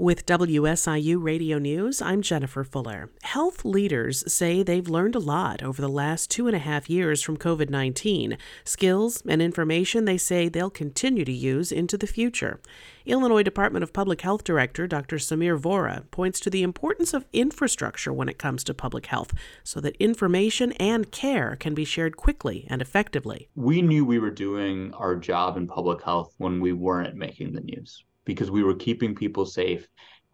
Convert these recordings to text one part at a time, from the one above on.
With WSIU Radio News, I'm Jennifer Fuller. Health leaders say they've learned a lot over the last two and a half years from COVID 19, skills and information they say they'll continue to use into the future. Illinois Department of Public Health Director Dr. Sameer Vohra points to the importance of infrastructure when it comes to public health so that information and care can be shared quickly and effectively. We knew we were doing our job in public health when we weren't making the news because we were keeping people safe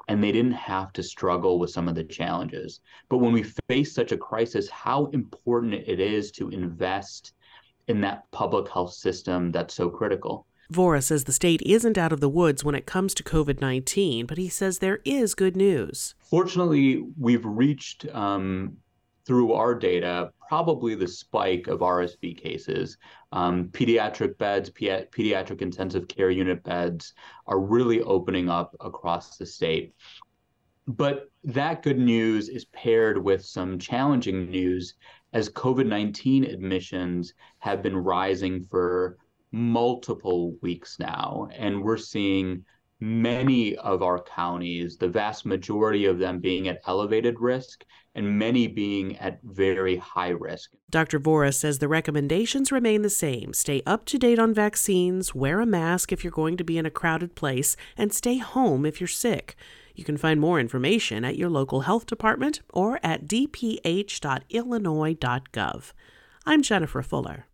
and they didn't have to struggle with some of the challenges. But when we face such a crisis, how important it is to invest in that public health system that's so critical. Vohra says the state isn't out of the woods when it comes to COVID 19, but he says there is good news. Fortunately, we've reached um, through our data, probably the spike of RSV cases. Um, pediatric beds, pediatric intensive care unit beds are really opening up across the state. But that good news is paired with some challenging news as COVID 19 admissions have been rising for multiple weeks now. And we're seeing many of our counties, the vast majority of them being at elevated risk and many being at very high risk. Dr. Vohra says the recommendations remain the same. Stay up to date on vaccines, wear a mask if you're going to be in a crowded place, and stay home if you're sick. You can find more information at your local health department or at dph.illinois.gov. I'm Jennifer Fuller.